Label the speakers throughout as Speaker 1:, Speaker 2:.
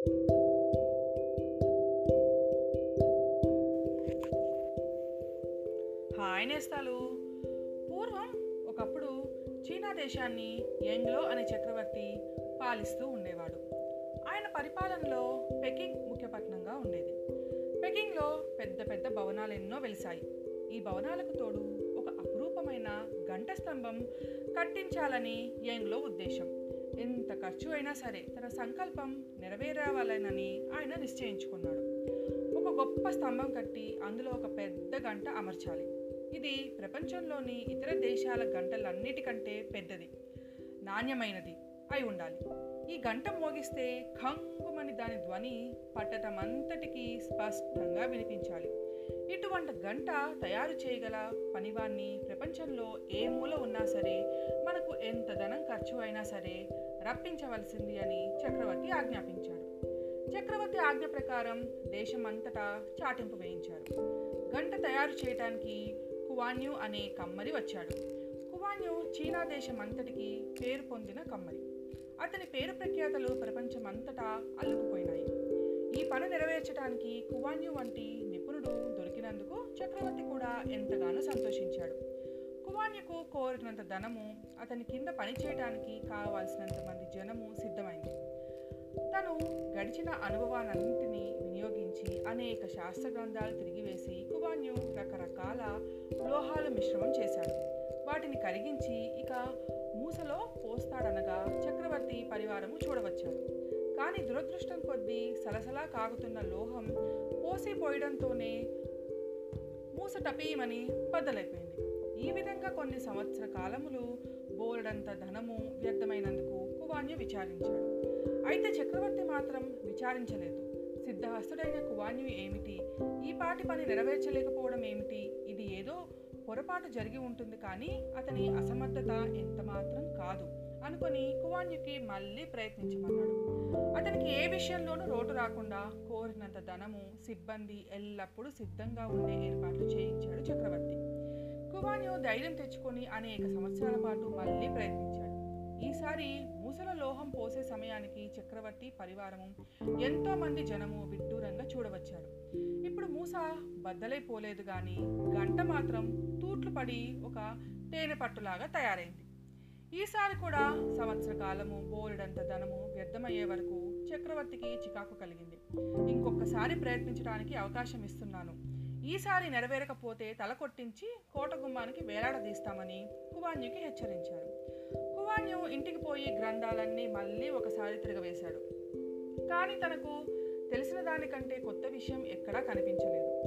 Speaker 1: Hi నేస్తాలు. పూర్వం ఒకప్పుడు చీనా దేశాన్ని యంగ్లో అనే చక్రవర్తి పాలిస్తూ ఉండేవాడు. ఆయన పరిపాలనలో పెకింగ్ ముఖ్య పట్టణంగా ఉండేది. పెకింగ్లో పెద్ద పెద్ద భవనాలు ఎన్నో వెలిశాయి. ఈ భవనాలకు తోడు ఒక అపురూపమైన గంట స్తంభం కట్టించాలని యంగ్లో ఉద్దేశం. ఎంత ఖర్చు అయినా సరే తన సంకల్పం నెరవేరవాలనని ఆయన నిశ్చయించుకున్నాడు. ఒక గొప్ప స్తంభం కట్టి అందులో ఒక పెద్ద గంట అమర్చాలి. ఇది ప్రపంచంలోని ఇతర దేశాల గంటలన్నిటికంటే పెద్దది నాణ్యమైనది అయి ఉండాలి. ఈ గంట మోగిస్తే ఖంగుమని దాని ధ్వని పట్టటమంతటికీ స్పష్టంగా వినిపించాలి. ఇటువంటి గంట తయారు చేయగల పనివాన్ని ప్రపంచంలో ఏ మూల ఉన్నా సరే మనకు ఎంత ధనం ఖర్చు అయినా సరే రప్పించవలసింది అని చక్రవర్తి ఆజ్ఞాపించాడు చక్రవర్తి ఆజ్ఞ ప్రకారం దేశమంతటా చాటింపు వేయించారు. గంట తయారు చేయటానికి కువాన్యు అనే కమ్మరి వచ్చాడు. కువాన్యు చీనా దేశమంతటికి పేరు పొందిన కమ్మరి. అతని పేరు ప్రఖ్యాతలు ప్రపంచమంతటా అల్లుకుపోయినాయి. ఈ పని నెరవేర్చడానికి కువాన్యు వంటి నిపుణుడు దొరికినందుకు చక్రవర్తి కూడా ఎంతగానో సంతోషించాడు. కువాన్యుకు కోరినంత ధనము అతని కింద పనిచేయటానికి కావలసినంత మంది జనము సిద్ధమైంది. తను గడిచిన అనుభవాలన్నింటినీ వినియోగించి అనేక శాస్త్ర గ్రంథాలు తిరిగివేసి కువాన్యు రకరకాల లోహాల మిశ్రమం చేశాడు. వాటిని కరిగించి ఇక మూసలో పోస్తాడనగా చక్రవర్తి పరివారము చూడవచ్చాడు. కానీ దురదృష్టం కొద్దీ సలసలా కాగుతున్న లోహం పోసిపోయడంతోనే మూస టపీయమని బద్దలైపోయింది. ఈ విధంగా కొన్ని సంవత్సర కాలములు బోలెడంత ధనము వ్యర్థమైనందుకు కువాన్యు విచారించాడు. అయితే చక్రవర్తి మాత్రం విచారించలేదు. సిద్ధహస్తుడైన కువాన్యు ఏమిటి? ఈ పాటి పని నెరవేర్చలేకపోవడం ఏమిటి? ఇది ఏదో పొరపాటు జరిగి ఉంటుంది కానీ అతని అసమర్థత ఎంత మాత్రం కాదు అనుకొని కువాన్యుకి మళ్ళీ ప్రయత్నించమన్నాడు. అతనికి ఏ విషయంలోనూ రోడ్డు రాకుండా కోరినంత ధనము సిబ్బంది ఎల్లప్పుడూ సిద్ధంగా ఉండే ఏర్పాట్లు చేయించాడు చక్రవర్తి. కువాన్యు ధైర్యం తెచ్చుకొని అనేక సంవత్సరాల పాటు మళ్ళీ ప్రయత్నించాడు. ఈసారి మూసల లోహం పోసే సమయానికి చక్రవర్తి పరివారము ఎంతో మంది జనము విడ్డూరంగా చూడవచ్చారు. ఇప్పుడు మూస బద్దలైపోలేదు కానీ గంట మాత్రం తూట్లు పడి ఒక తేనె పట్టులాగా తయారైంది. ఈసారి కూడా సంవత్సర కాలము బోలెడంత ధనము వ్యర్థమయ్యే వరకు చక్రవర్తికి చికాకు కలిగింది. ఇంకొకసారి ప్రయత్నించడానికి అవకాశం ఇస్తున్నాను. ఈసారి నెరవేరకపోతే తల కొట్టించి కోట గుమ్మానికి వేలాడదీస్తామని కువాన్యుకి హెచ్చరించారు. కువాన్యు ఇంటికి పోయి గ్రంథాలన్నీ మళ్ళీ ఒకసారి తిరగవేశాడు. కానీ తనకు తెలిసిన దానికంటే కొత్త విషయం ఎక్కడా కనిపించలేదు.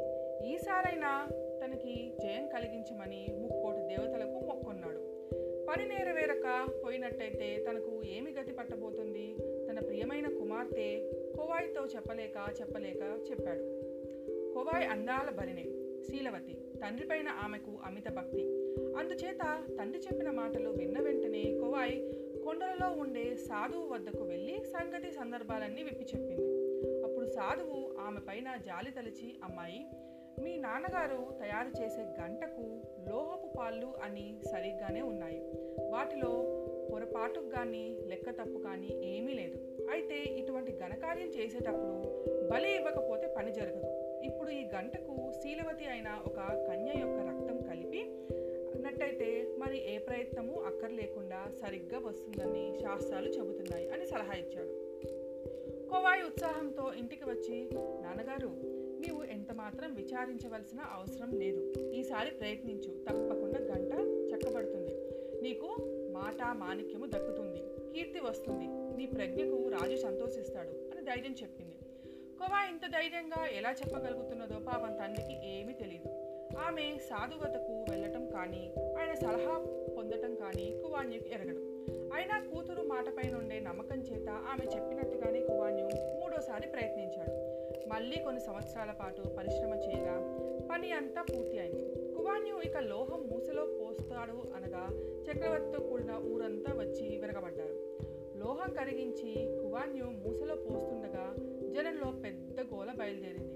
Speaker 1: ఈసారైనా తనకి జయం కలిగించమని ముక్కోటి దేవతలకు మొక్కున్నాడు. పని నెరవేరక పోయినట్టయితే తనకు ఏమి గతి పట్టబోతుంది? తన ప్రియమైన కుమార్తె కోవాయితో చెప్పలేక చెప్పలేక చెప్పాడు. కోవాయ్ అందాల భరిణే శీలవతి తండ్రిపైన ఆమెకు అమిత భక్తి. అందుచేత తండ్రి చెప్పిన మాటలు విన్న వెంటనే కోవాయ్ కొండలలో ఉండే సాధువు వద్దకు వెళ్ళి సంగతి సందర్భాలన్నీ విప్పి చెప్పింది. అప్పుడు సాధువు ఆమె పైన జాలి తలిచి అమ్మాయి మీ నాన్నగారు తయారు చేసే గంటకు లోహపు పాళ్ళు అని సరిగ్గానే ఉన్నాయి. వాటిలో పొరపాటుకు కానీ లెక్క తప్పు కానీ ఏమీ లేదు. అయితే ఇటువంటి ఘనకార్యం చేసేటప్పుడు బలి ఇవ్వకపోతే పని జరగదు. ఇప్పుడు ఈ గంటకు శీలవతి అయిన ఒక కన్య యొక్క రక్తం కలిపి అన్నట్టయితే మరి ఏ ప్రయత్నము అక్కర్లేకుండా సరిగ్గా వస్తుందని శాస్త్రాలు చెబుతున్నాయి అని సలహా ఇచ్చాడు. కోవాయి ఉత్సాహంతో ఇంటికి వచ్చి నాన్నగారు నీవు ఎంత మాత్రం విచారించవలసిన అవసరం లేదు. ఈసారి ప్రయత్నించు. తప్పకుండా గంట చక్కబడుతుంది. నీకు మాట మాణిక్యము దక్కుతుంది. కీర్తి వస్తుంది. నీ ప్రజ్ఞకు రాజు సంతోషిస్తాడు అని ధైర్యం చెప్పింది. కొవా ఇంత ధైర్యంగా ఎలా చెప్పగలుగుతున్నదో పాపం తండ్రికి ఏమీ తెలియదు ఆమె సాధువతకు వెళ్ళటం కానీ ఆయన సలహా పొందటం కానీ కువాన్యుకి ఎరగడు అయినా కూతురు మాటపై నుండే నమ్మకం చేత ఆమె చెప్పినట్టుగానే కువాన్యు మూడోసారి ప్రయత్నించాడు. మళ్ళీ కొన్ని సంవత్సరాల పాటు పరిశ్రమ చేయగా పని అంతా పూర్తి అయింది. కువాన్యు ఇక లోహం మూసలో పోస్తాడు అనగా చక్రవర్తితో కూడిన ఊరంతా వచ్చి విరగబడ్డారు. లోహం కరిగించి కువాన్యు మూసలో పోస్తుండగా జనంలో పెద్ద గోల బయలుదేరింది.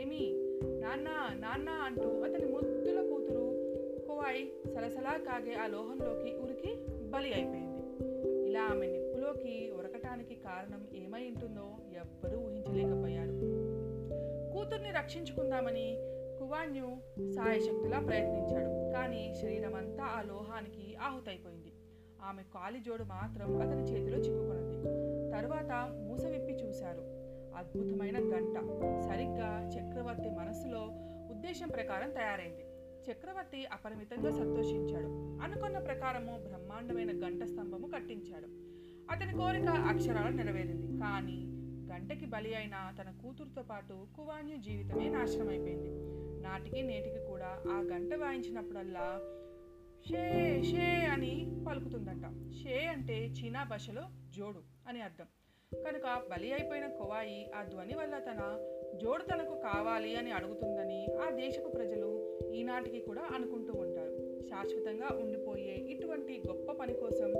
Speaker 1: ఏమి? నాన్న నాన్న అంటూ అతని ముద్దుల కూతురు కువాయి సలసలా కాగే ఆ లోహంలోకి ఉరికి బలి అయిపోయింది. ఇలా ఆమె నిప్పులోకి ఉరకటానికి కారణం ఏమై ఉంటుందో ఎవ్వరూ ఊహించలేకపోయారు. కూతుర్ని రక్షించుకుందామని కువాన్యు సాయశక్తులా ప్రయత్నించాడు. కానీ శరీరం అంతా ఆ లోహానికి ఆహుతైపోయింది. ఆమె కాలి జోడు మాత్రం అతని చేతిలో చిక్కుకున్నది. తరువాత అద్భుతమైన గంట. సరిగ్గా చక్రవర్తి మనసులో ఉద్దేశం ప్రకారం తయారైంది. చక్రవర్తి అపరిమితంగా సంతోషించాడు. అనుకున్న ప్రకారము బ్రహ్మాండమైన గంట స్తంభము కట్టించాడు. అతని కోరిక అక్షరాలు నెరవేరింది. కానీ గంటకి బలి అయిన తన కూతురుతో పాటు కువాన్యు జీవితమే నాశనమైపోయింది. నాటికి నేటికి కూడా ఆ గంట వాయించినప్పుడల్లా షే షే అని పలుకుతుందట. షే అంటే చీనా భాషలో జోడు అని అర్థం. కనుక బలి అయిపోయిన కొవాయి ఆ ధ్వని వల్ల తన జోడు తనకు కావాలి అని అడుగుతుందని ఆ దేశపు ప్రజలు ఈనాటికి కూడా అనుకుంటూ ఉంటారు. శాశ్వతంగా ఉండిపోయే ఇటువంటి గొప్ప పని కోసం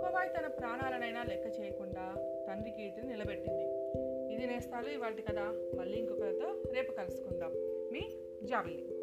Speaker 1: కొవాయి తన ప్రాణాలనైనా లెక్క చేయకుండా తండ్రి కీర్తిని నిలబెట్టింది. ఇది నేస్తాలు ఇవాటి కదా మళ్ళీ ఇంకొకరితో రేపు కలుసుకుందాం. మీ జాబిల్లి.